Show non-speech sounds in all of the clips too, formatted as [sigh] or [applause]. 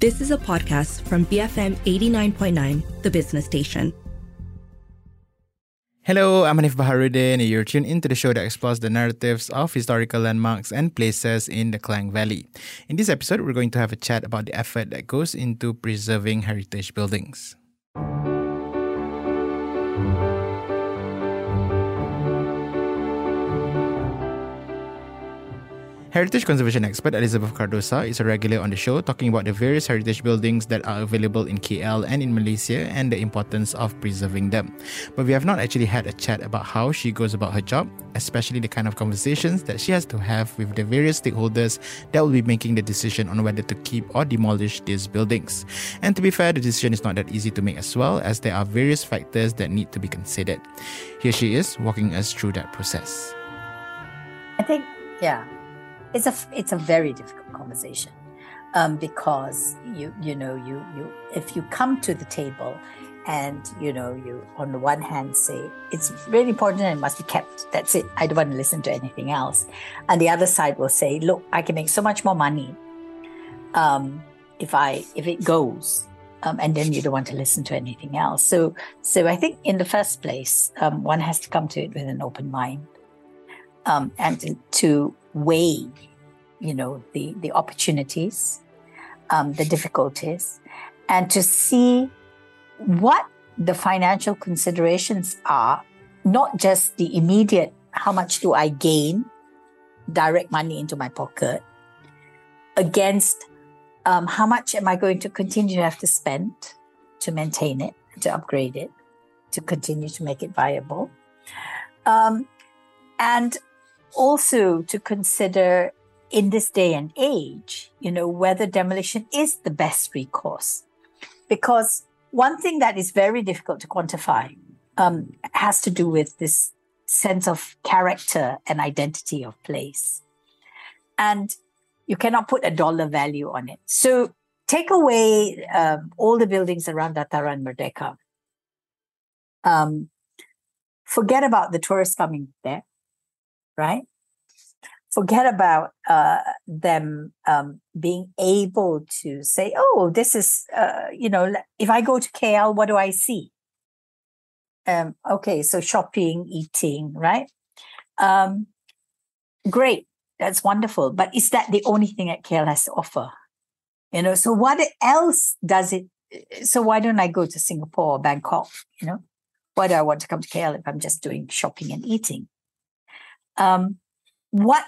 This is a podcast from BFM 89.9, the business station. Hello, I'm Hanif Baharuddin, and you're tuned into the show that explores the narratives of historical landmarks and places in the Klang Valley. In this episode, we're going to have a chat about the effort that goes into preserving heritage buildings. Heritage conservation expert Elizabeth Cardosa is a regular on the show talking about the various heritage buildings that are available in KL and in Malaysia and the importance of preserving them. But we have not actually had a chat about how she goes about her job, especially the kind of conversations that she has to have with the various stakeholders that will be making the decision on whether to keep or demolish these buildings. And to be fair, the decision is not that easy to make as well, as there are various factors that need to be considered. Here she is walking us through that process. I think, yeah, it's a it's a very difficult conversation um, because you you know you you if you come to the table and you know you on the one hand say it's really important and must be kept. That's it. I don't want to listen to anything else. And the other side will say look i can make so much more money um, if i if it goes um, and then you don't want to listen to anything else. So so i think in the first place um, one has to come to it with an open mind um, and to, to weigh, you know, the the opportunities, um, the difficulties, and to see what the financial considerations are, not just the immediate how much do I gain, direct money into my pocket, against um, how much am I going to continue to have to spend to maintain it, to upgrade it, to continue to make it viable. Um, and also to consider in this day and age, you know, whether demolition is the best recourse. Because one thing that is very difficult to quantify um, has to do with this sense of character and identity of place. And you cannot put a dollar value on it. So take away um, all the buildings around Dataran Merdeka. Um, forget about the tourists coming there right? Forget about uh, them um, being able to say, "Oh, this is," uh, you know, if I go to KL, what do I see? Um, okay, so shopping, eating, right? Um, great, that's wonderful. But is that the only thing that KL has to offer? You know, so what else does it? So why don't I go to Singapore or Bangkok? You know, why do I want to come to KL if I'm just doing shopping and eating? Um, what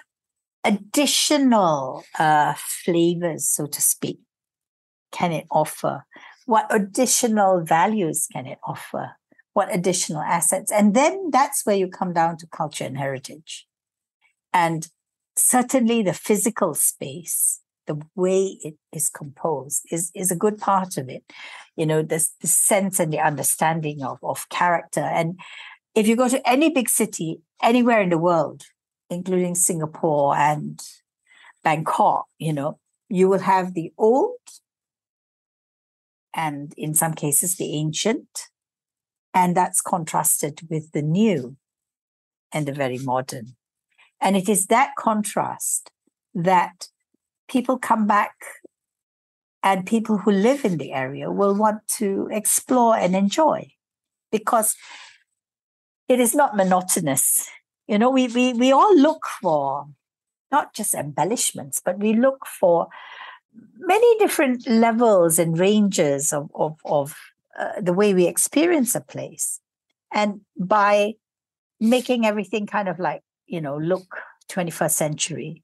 additional uh, flavors, so to speak, can it offer? What additional values can it offer? What additional assets? And then that's where you come down to culture and heritage. And certainly the physical space, the way it is composed is, is a good part of it. You know, this the sense and the understanding of, of character. And if you go to any big city anywhere in the world, including Singapore and Bangkok, you know, you will have the old and in some cases the ancient, and that's contrasted with the new and the very modern. And it is that contrast that people come back and people who live in the area will want to explore and enjoy because it is not monotonous. You know, we we we all look for not just embellishments, but we look for many different levels and ranges of of, of uh, the way we experience a place, and by making everything kind of like you know look 21st century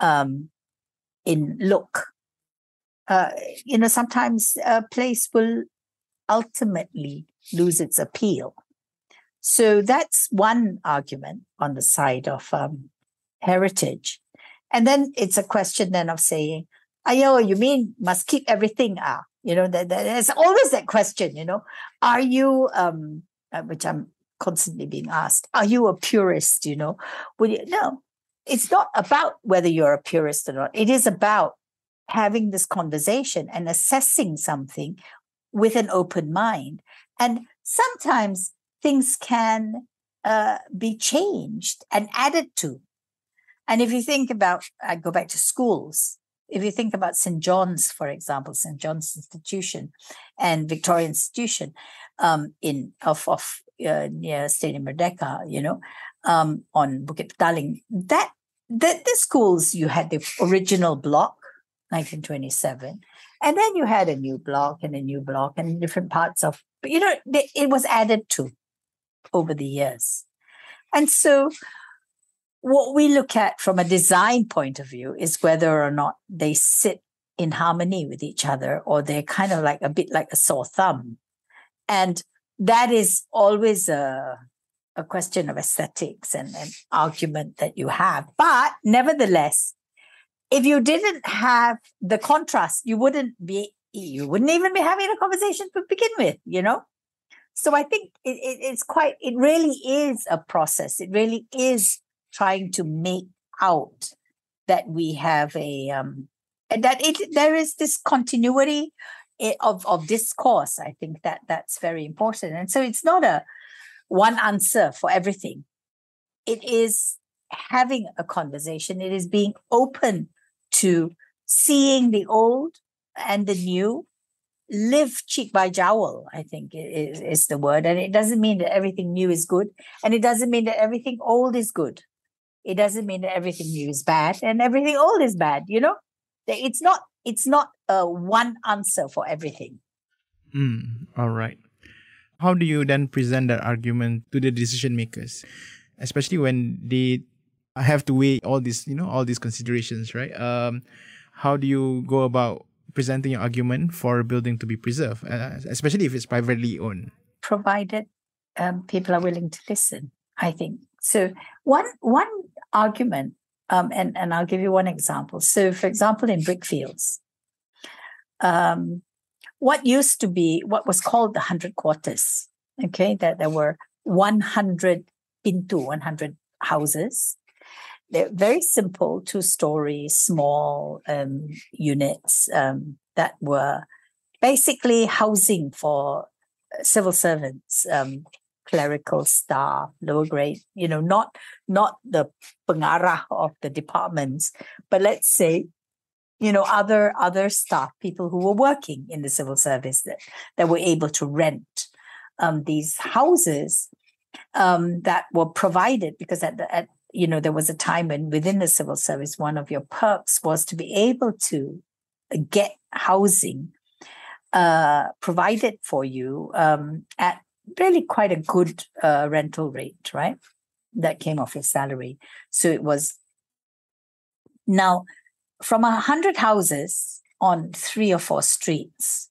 um, in look, uh, you know, sometimes a place will ultimately lose its appeal so that's one argument on the side of um, heritage. And then it's a question then of saying, Ayo, you mean must keep everything ah? You know, that, there's always that question, you know, are you, um, uh, which I'm constantly being asked, are you a purist, you know? Would you, no, it's not about whether you're a purist or not. It is about having this conversation and assessing something with an open mind. And sometimes things can uh, be changed and added to. And if you think about, I go back to schools, if you think about St. John's, for example, St. John's Institution and Victoria Institution um, in of of uh, near Stadium Merdeka, you know, um, on Bukit Petaling, that the, the schools you had the original block, 1927, and then you had a new block and a new block and different parts of, you know, they, it was added to over the years, and so what we look at from a design point of view is whether or not they sit in harmony with each other or they're kind of like a bit like a sore thumb. And that is always a a question of aesthetics and an argument that you have. But nevertheless if you didn't have the contrast you wouldn't be you wouldn't even be having a conversation to begin with you know so i think it, it, it's quite it really is a process it really is trying to make out that we have a um, that it there is this continuity of of discourse. I think that that's very important, and so it's not a one answer for everything. It is having a conversation. It is being open to seeing the old and the new live cheek by jowl i think is, is the word. And it doesn't mean that everything new is good and it doesn't mean that everything old is good. It doesn't mean that everything new is bad and everything old is bad you know? It's not it's not a one answer for everything. Mm, all right how do you then present that argument to the decision makers? Especially when they have to weigh all these you know all these considerations right? Um how do you go about presenting your argument for a building to be preserved uh, especially if it's privately owned provided um, people are willing to listen i think so one one argument, um, and and I'll give you one example. So, for example, in brickfields, um, what used to be what was called the hundred quarters, okay, that there were one hundred pintu, one hundred houses. They're very simple, two story, small um, units um, that were basically housing for civil servants, um, clerical staff, lower grade, you know, not not the pengarah of the departments, but let's say, you know, other other staff, people who were working in the civil service that, that were able to rent um, these houses um, that were provided because at the at you know there was a time when within the civil service one of your perks was to be able to get housing uh, provided for you um, at really quite a good uh, rental rate, right? That came off your salary. So it was now from a hundred houses on three or four streets,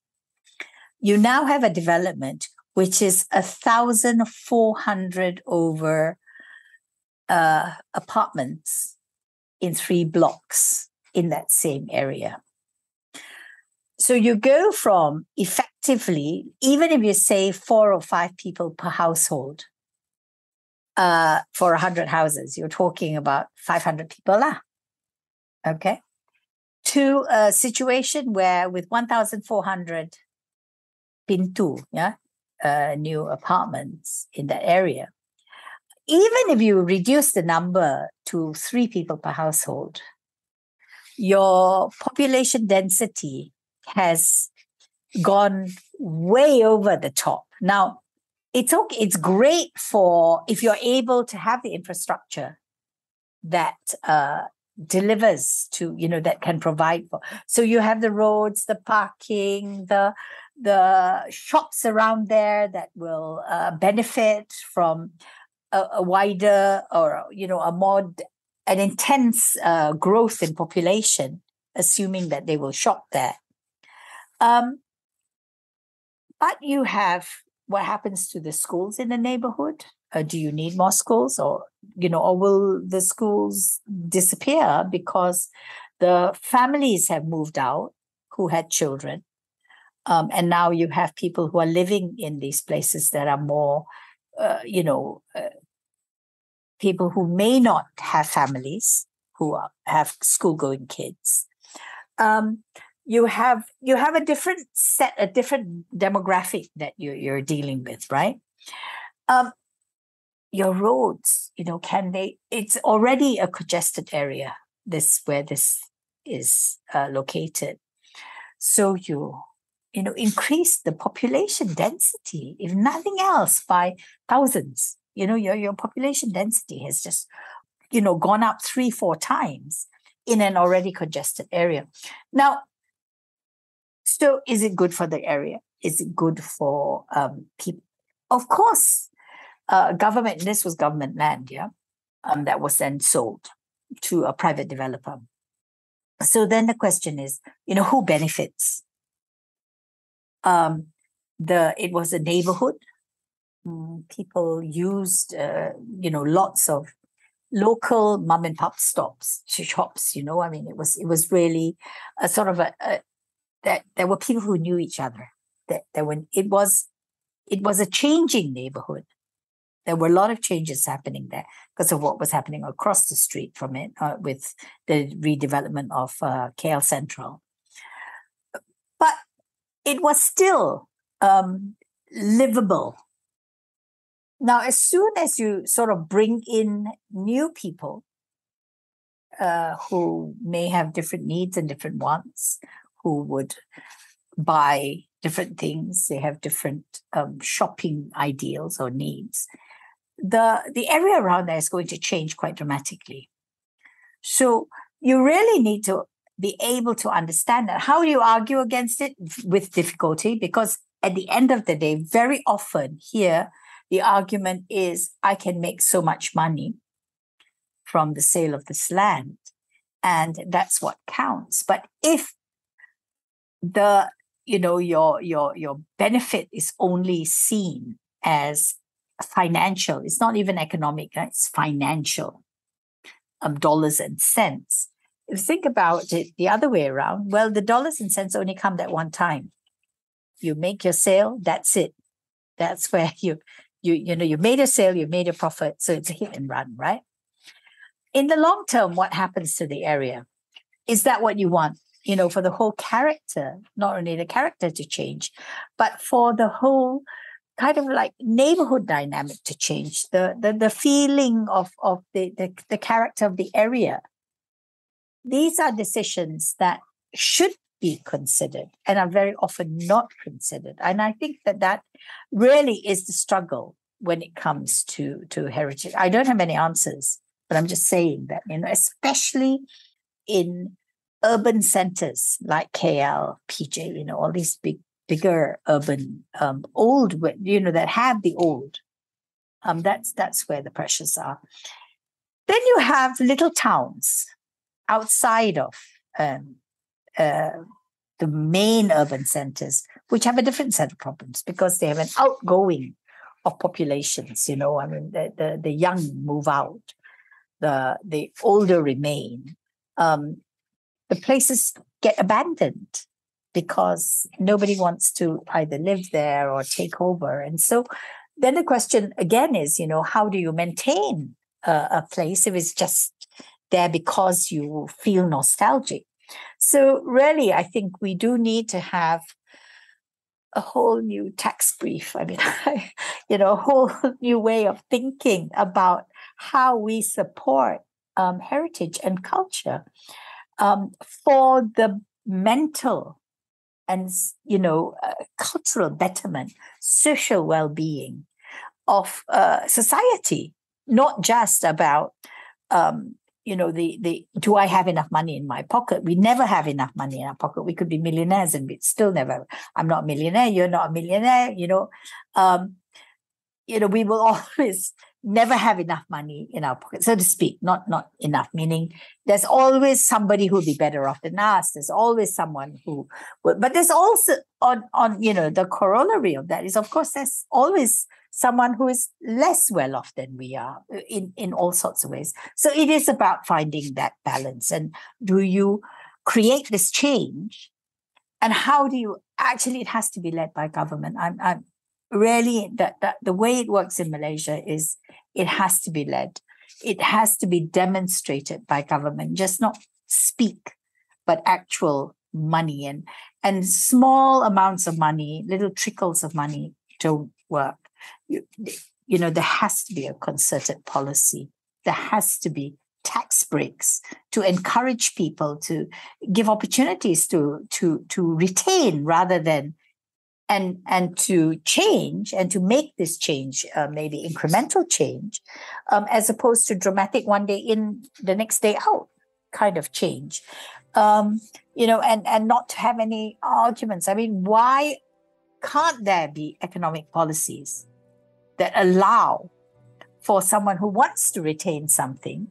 you now have a development which is a thousand four hundred over uh, apartments in three blocks in that same area. So you go from effectively, even if you say four or five people per household uh, for 100 houses, you're talking about 500 people lah. Okay. To a situation where with 1,400 pintu, yeah, uh, new apartments in that area, even if you reduce the number to three people per household, your population density has gone way over the top. Now, it's okay, it's great for if you're able to have the infrastructure that uh, delivers to, you know, that can provide for. So you have the roads, the parking, the the shops around there that will uh, benefit from a, a, wider or you know a more an intense uh, growth in population, assuming that they will shop there. Um, but you have what happens to the schools in the neighborhood. Uh, do you need more schools, or you know, or will the schools disappear because the families have moved out who had children, um, and now you have people who are living in these places that are more, uh, you know, uh, people who may not have families who are, have school-going kids. Um, you have you have a different set a different demographic that you, you're dealing with right um your roads you know can they it's already a congested area this where this is uh, located. So you, you know, increase the population density, if nothing else, by thousands. You know, your, your population density has just, you know, gone up three, four times in an already congested area. Now, so is it good for the area? Is it good for um, people? Of course, uh, government, this was government land, yeah, um, that was then sold to a private developer. So then the question is, you know, who benefits? Um, the it was a neighborhood. Mm, people used, uh, you know, lots of local mom and pop stops, shops. You know, I mean, it was it was really a sort of a, a that there were people who knew each other. That that when it was it was a changing neighborhood. There were a lot of changes happening there because of what was happening across the street from it uh, with the redevelopment of uh, KL Central. But it was still um, livable. Now, as soon as you sort of bring in new people uh, who may have different needs and different wants, who would buy different things, they have different um, shopping ideals or needs, the, the area around there is going to change quite dramatically. So you really need to be able to understand that. How do you argue against it? With difficulty, because at the end of the day, very often here, the argument is I can make so much money from the sale of this land. And that's what counts. But if the you know your your your benefit is only seen as financial it's not even economic it's financial um, dollars and cents if you think about it the other way around well the dollars and cents only come that one time you make your sale that's it that's [laughs] where you you you know you made a sale you made a profit so it's a hit and run right? In the long term what happens to the area? Is that what you want? You know, for the whole character, not only the character to change, but for the whole kind of like neighborhood dynamic to change, the the, the feeling of, of the, the, the character of the area. These are decisions that should be considered and are very often not considered. And I think that that really is the struggle when it comes to, to heritage. I don't have any answers, but I'm just saying that, you know, especially in urban centers like KL, PJ, you know, all these big, bigger urban, um, old, you know, that have the old. Um, that's that's where the pressures are. Then you have little towns outside of um, uh, the main urban centers, which have a different set of problems because they have an outgoing of populations. You know, I mean, the the, the young move out, the the older remain. Um, the places get abandoned because nobody wants to either live there or take over. And so then the question again is, you know, how do you maintain a, a place if it's just there because you feel nostalgic? So really, I think we do need to have a whole new tax brief. I mean, [laughs] you know, a whole new way of thinking about how we support um, heritage and culture um, for the mental and you know uh, cultural betterment, social well-being of uh, society, not just about um, you know the the do I have enough money in my pocket? We never have enough money in our pocket. We could be millionaires and we still never. I'm not a millionaire. You're not a millionaire. You know, um, you know we will [laughs] always never have enough money in our pocket, so to speak. Not not enough, meaning there's always somebody who'll be better off than us. There's always someone who will, but there's also on on you know the corollary of that is of course there's always someone who is less well off than we are uh, in in all sorts of ways. So it is about finding that balance. And do you create this change? And how do you actually it has to be led by government. I'm I'm really that, that the way it works in Malaysia is it has to be led. It has to be demonstrated by government, just not speak, but actual money and and small amounts of money, little trickles of money don't work. You, you know, there has to be a concerted policy. There has to be tax breaks to encourage people to give opportunities to to to retain rather than and and to change and to make this change uh, maybe incremental change um, as opposed to dramatic one day in the next day out kind of change. Um, you know and and not to have any arguments. I mean why can't there be economic policies that allow for someone who wants to retain something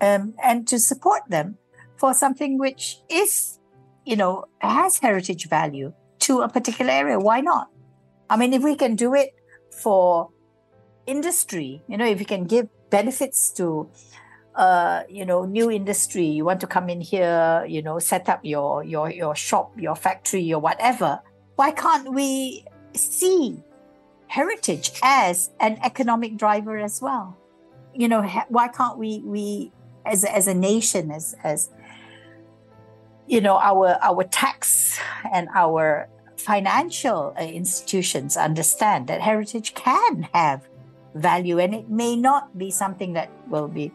um, and to support them for something which is, you know, has heritage value to a particular area. Why not? I mean, if we can do it for industry, you know, if we can give benefits to, uh, you know, new industry, you want to come in here, you know, set up your your your shop, your factory, or whatever. Why can't we see heritage as an economic driver as well? You know, why can't we we as as a nation, as as you know, our our tax and our financial uh, institutions understand that heritage can have value, and it may not be something that will be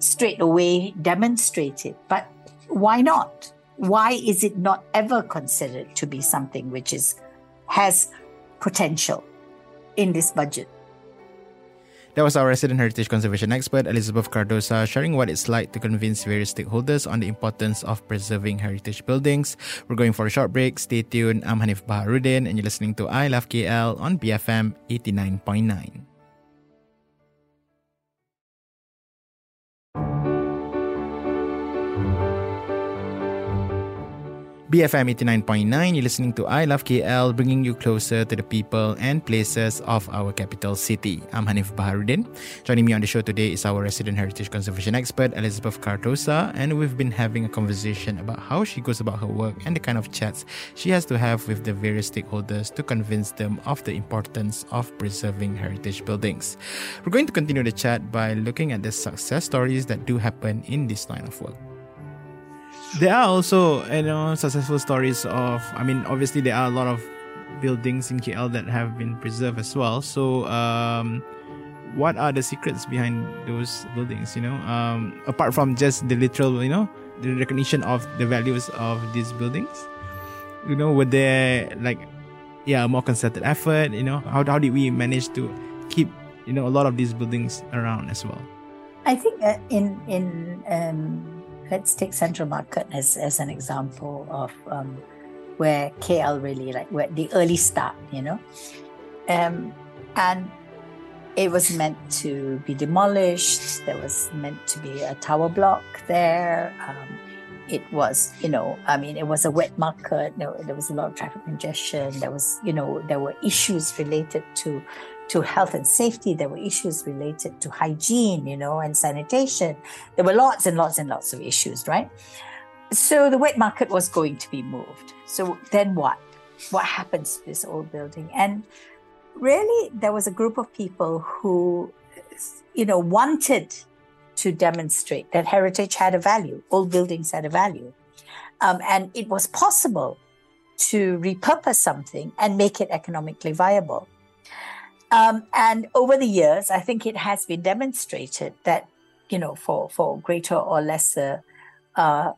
straight away demonstrated, but why not? Why is it not ever considered to be something which is has potential in this budget? That was our resident heritage conservation expert, Elizabeth Cardosa, sharing what it's like to convince various stakeholders on the importance of preserving heritage buildings. We're going for a short break. Stay tuned. I'm Hanif Baharudin, and you're listening to I Love KL on BFM 89.9. BFM 89.9, you're listening to I Love KL, bringing you closer to the people and places of our capital city. I'm Hanif Baharudin. Joining me on the show today is our resident heritage conservation expert, Elizabeth Cardosa, and we've been having a conversation about how she goes about her work and the kind of chats she has to have with the various stakeholders to convince them of the importance of preserving heritage buildings. We're going to continue the chat by looking at the success stories that do happen in this line of work there are also you know successful stories of i mean obviously there are a lot of buildings in kl that have been preserved as well. So um what are the secrets behind those buildings you know? Um apart from just the literal you know the recognition of the values of these buildings? You know were there like yeah more concerted effort you know? How, how did we manage to keep you know a lot of these buildings around as well? I think uh, in in um let's take Central Market as, as an example of um, where KL really like where the early start, you know, um, and it was meant to be demolished. There was meant to be a tower block there. Um, it was, you know, I mean, it was a wet market. There, there was a lot of traffic congestion. There was, you know, there were issues related to to health and safety. There were issues related to hygiene, you know, and sanitation. There were lots and lots and lots of issues, right? So the wet market was going to be moved. So then what? What happens to this old building? And really, there was a group of people who, you know, wanted to demonstrate that heritage had a value, old buildings had a value. Um, and it was possible to repurpose something and make it economically viable. Um, and over the years, I think it has been demonstrated that, you know, for, for greater or lesser, uh,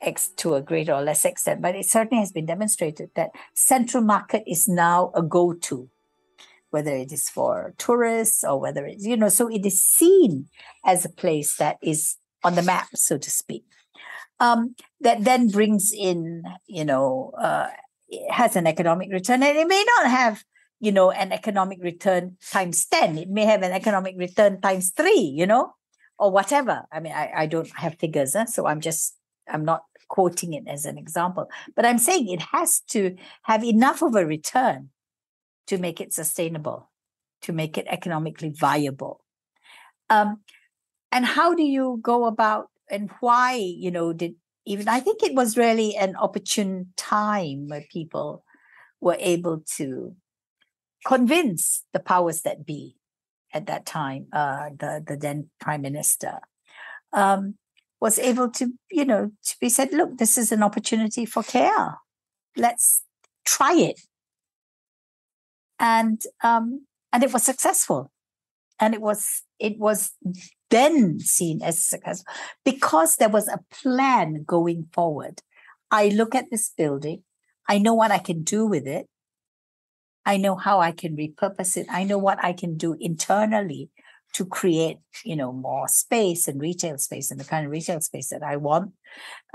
ex, to a greater or less extent, but it certainly has been demonstrated that central market is now a go-to, whether it is for tourists or whether it's, you know, so it is seen as a place that is on the map, so to speak. Um, that then brings in, you know, uh, has an economic return, and it may not have you know, an economic return times 10. It may have an economic return times three, you know, or whatever. I mean, I, I don't have figures, huh? so I'm just, I'm not quoting it as an example, but I'm saying it has to have enough of a return to make it sustainable, to make it economically viable. Um, and how do you go about and why, you know, did even, I think it was really an opportune time where people were able to convince the powers that be at that time, uh, the the then prime minister, um, was able to you know to be said, look, this is an opportunity for care. Let's try it, and um, and it was successful, and it was it was then seen as successful because there was a plan going forward. I look at this building, I know what I can do with it. I know how I can repurpose it. I know what I can do internally to create, you know, more space and retail space and the kind of retail space that I want,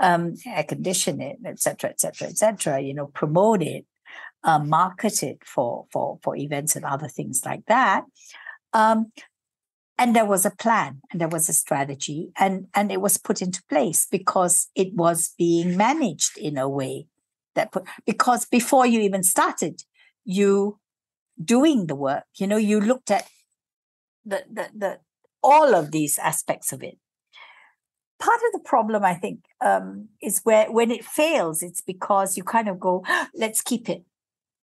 um, air condition it, et cetera, et cetera, et cetera, you know, promote it, uh, market it for, for, for events and other things like that. Um, and there was a plan and there was a strategy and, and it was put into place because it was being managed in a way that put, because before you even started, you doing the work, you know, you looked at the, the, the all of these aspects of it. Part of the problem, I think, um, is where when it fails, it's because you kind of go, let's keep it,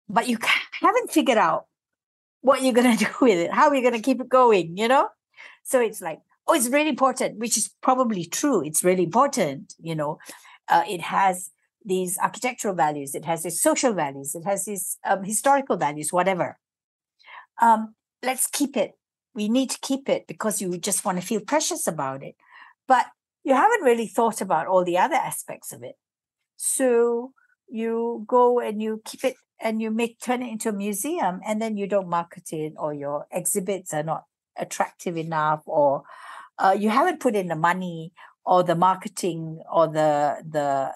but you haven't figured out what you're going [laughs] to do with it. How are you going to keep it going? You know, so it's like, oh, it's really important, which is probably true. It's really important. You know, uh, it has these architectural values, it has these social values, it has these um, historical values, whatever. Um, let's keep it we need to keep it because you just want to feel precious about it. But you haven't really thought about all the other aspects of it. So you go and you keep it and you make turn it into a museum and then you don't market it or your exhibits are not attractive enough or uh, you haven't put in the money or the marketing or the the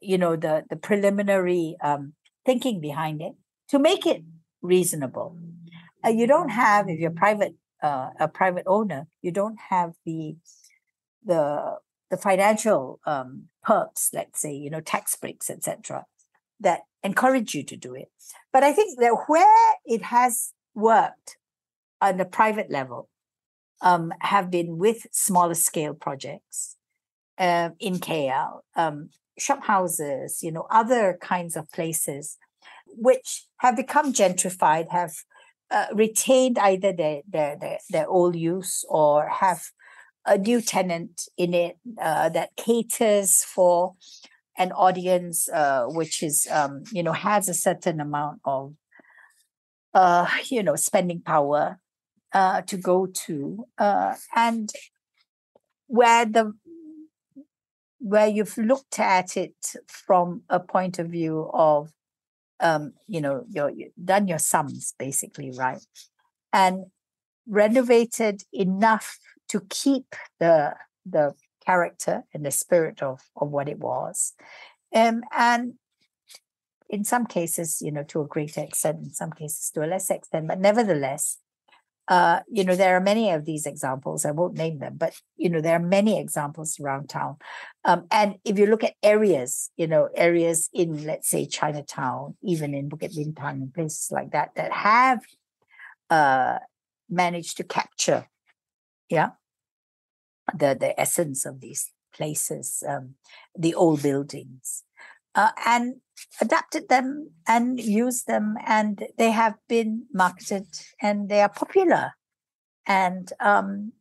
you know the the preliminary um, thinking behind it to make it reasonable uh, you don't have if you're private uh, a private owner, you don't have the the the financial um, perks, let's say, you know, tax breaks, etc., that encourage you to do it. But I think that where it has worked on a private level um, have been with smaller scale projects uh, in KL, um, shop houses, you know, other kinds of places which have become gentrified, have uh, retained either their, their, their their old use or have a new tenant in it uh, that caters for an audience uh, which is um, you know has a certain amount of uh, you know spending power uh, to go to uh, and where the where you've looked at it from a point of view of um, you know, your done your sums basically, right? And renovated enough to keep the the character and the spirit of of what it was. Um, and in some cases, you know, to a greater extent, in some cases to a less extent, but nevertheless, uh, you know, there are many of these examples. I won't name them, but you know, there are many examples around town. Um, and if you look at areas, you know, areas in, let's say, Chinatown, even in Bukit Bintang and places like that, that have uh, managed to capture, yeah, the the essence of these places, um, the old buildings, uh, and adapted them and used them, and they have been marketed and they are popular. And um,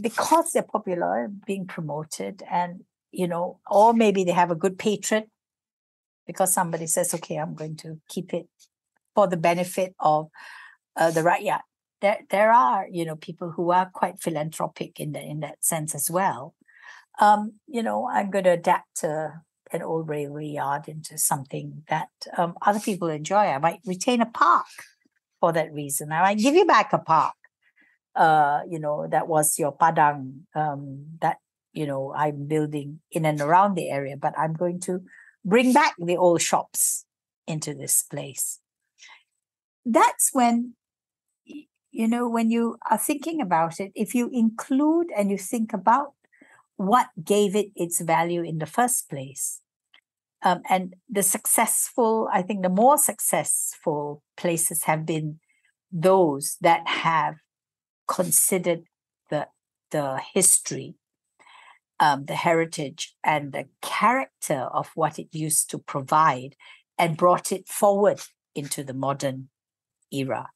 because they're popular, being promoted, and you know, or maybe they have a good patron because somebody says, "Okay, I'm going to keep it for the benefit of uh, the rakyat." There, there are you know people who are quite philanthropic in the, in that sense as well. Um, you know, I'm going to adapt to an old railway yard into something that um, other people enjoy. I might retain a park for that reason. I might give you back a park. Uh, you know, that was your padang um, that you know I'm building in and around the area, but I'm going to bring back the old shops into this place. That's when you know when you are thinking about it. If you include and you think about what gave it its value in the first place. Um, and the successful, I think the more successful places have been those that have considered the, the history, um, the heritage, and the character of what it used to provide and brought it forward into the modern era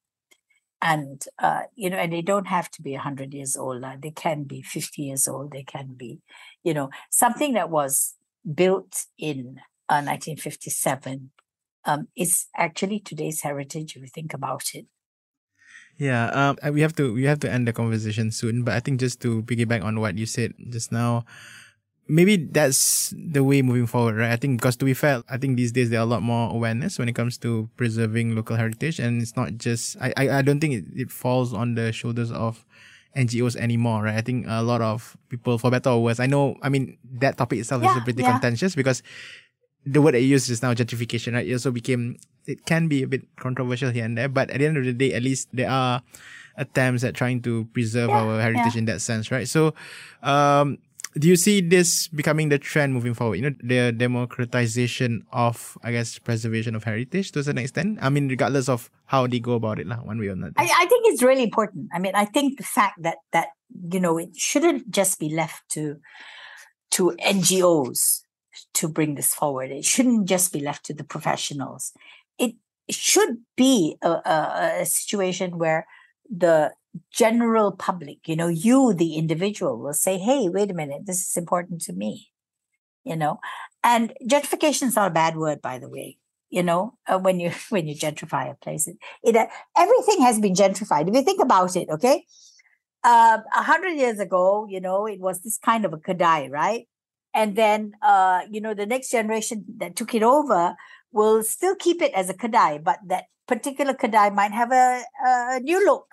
and uh, you know and they don't have to be 100 years old uh, they can be 50 years old they can be you know something that was built in uh, 1957 um, is actually today's heritage if you think about it Yeah, um, we have to we have to end the conversation soon. But I think just to piggyback on what you said just now, maybe that's the way moving forward, right? I think because to be fair, I think these days there are a lot more awareness when it comes to preserving local heritage, and it's not just I I, I don't think it, it falls on the shoulders of NGOs anymore, right? I think a lot of people, for better or worse, I know, I mean, that topic itself yeah, is pretty yeah. contentious because the word I used just now, gentrification, right? It also became, it can be a bit controversial here and there, but at the end of the day, at least there are attempts at trying to preserve yeah, our heritage in that sense, right? So, um, do you see this becoming the trend moving forward? You know, the democratization of, I guess, preservation of heritage to certain extent. I mean, regardless of how they go about it, lah, one way or another. I, I think it's really important. I mean, I think the fact that that you know it shouldn't just be left to to NGOs to bring this forward. It shouldn't just be left to the professionals. It, it should be a, a, a situation where the general public, you know, you, the individual, will say, hey, wait a minute, this is important to me, you know. And gentrification is not a bad word, by the way. You know, uh, when you [laughs] when you gentrify a place, it, it uh, everything has been gentrified. If you think about it, okay, uh, a uh, hundred years ago, you know, it was this kind of a kadai, right? And then, uh, you know, the next generation that took it over will still keep it as a kadai, but that particular kadai might have a, a new look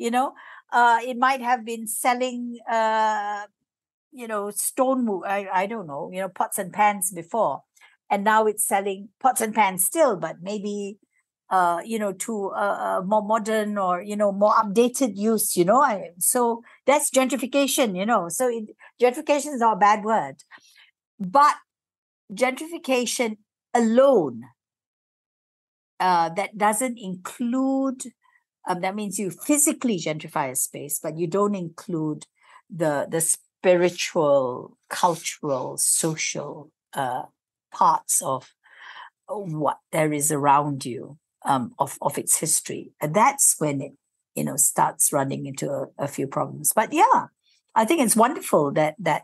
you know uh, it might have been selling uh, you know stone I, I don't know you know pots and pans before and now it's selling pots and pans still but maybe uh, you know to a, more modern or you know more updated use you know I, so that's gentrification you know so it, gentrification is not a bad word but gentrification alone uh, that doesn't include um, that means you physically gentrify a space, but you don't include the the spiritual, cultural, social uh, parts of what there is around you um, of of its history, and that's when it you know starts running into a, a few problems. But yeah, I think it's wonderful that that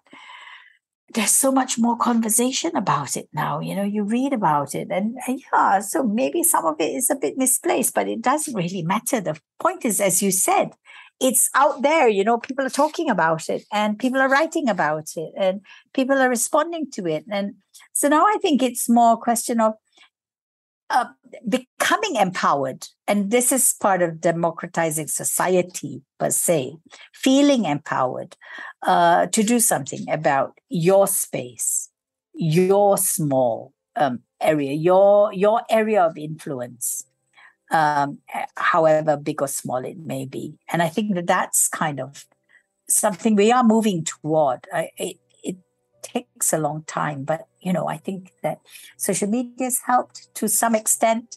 there's so much more conversation about it now. You know, you read about it, and, and, yeah, so maybe some of it is a bit misplaced, but it doesn't really matter. The point is, as you said, it's out there. You know, people are talking about it, and people are writing about it, and people are responding to it, and so now I think it's more a question of uh, becoming empowered, and this is part of democratizing society per se, feeling empowered uh, to do something about your space, your small um, area, your your area of influence, um, however big or small it may be. And I think that that's kind of something we are moving toward. I, it takes a long time, but you know, I think that social media has helped to some extent.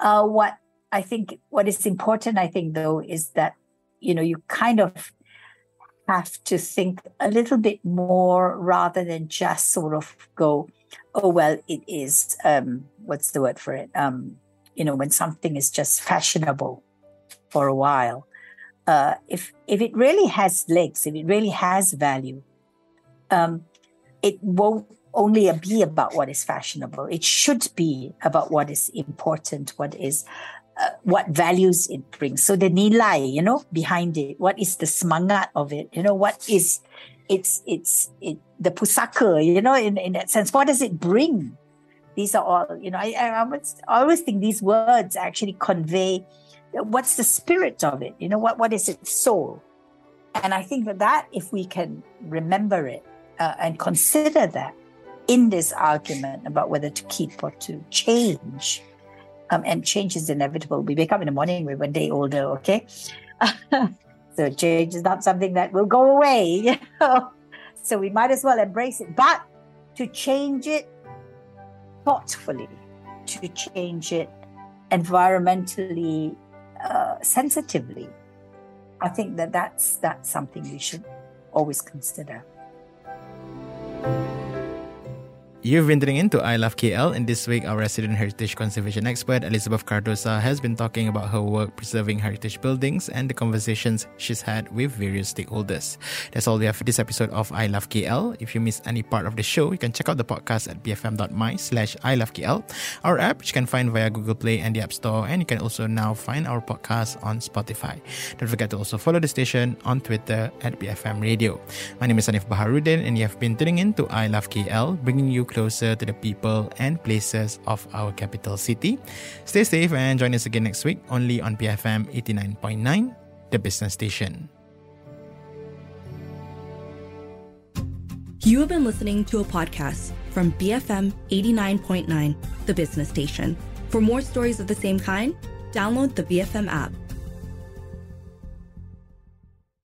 Uh, what I think, what is important, I think, though, is that you know you kind of have to think a little bit more rather than just sort of go, oh well, it is. Um, what's the word for it? Um, you know, when something is just fashionable for a while. Uh, if if it really has legs, if it really has value, um, it won't only be about what is fashionable. It should be about what is important, what is uh, what values it brings. So the nilai, you know, behind it, what is the semangat of it? You know, what is it's it's it the pusaka, you know, in, in that sense, what does it bring? These are all, you know, I, I always, I always think these words actually convey what's the spirit of it, you know, what what is its soul? And I think that, that if we can remember it uh, and consider that, in this argument about whether to keep or to change. Um, and change is inevitable. We wake up in the morning, we're one day older, okay? [laughs] so change is not something that will go away. You [laughs] know? So we might as well embrace it. But to change it thoughtfully, to change it environmentally uh, sensitively, I think that that's, that's something we should always consider. You've been tuning in to I Love KL, and this week our resident heritage conservation expert Elizabeth Cardosa has been talking about her work preserving heritage buildings and the conversations she's had with various stakeholders. That's all we have for this episode of I Love KL. If you missed any part of the show, you can check out the podcast at bfm.my slash I Love KL, our app which you can find via Google Play and the App Store, and you can also now find our podcast on Spotify. Don't forget to also follow the station on Twitter at BFM Radio. My name is Hanif Baharudin, and you have been tuning in to I Love KL, bringing you closer to the people and places of our capital city. Stay safe and join us again next week only on BFM 89.9, the business station. You have been listening to a podcast from BFM 89.9, the business station. For more stories of the same kind, download the BFM app.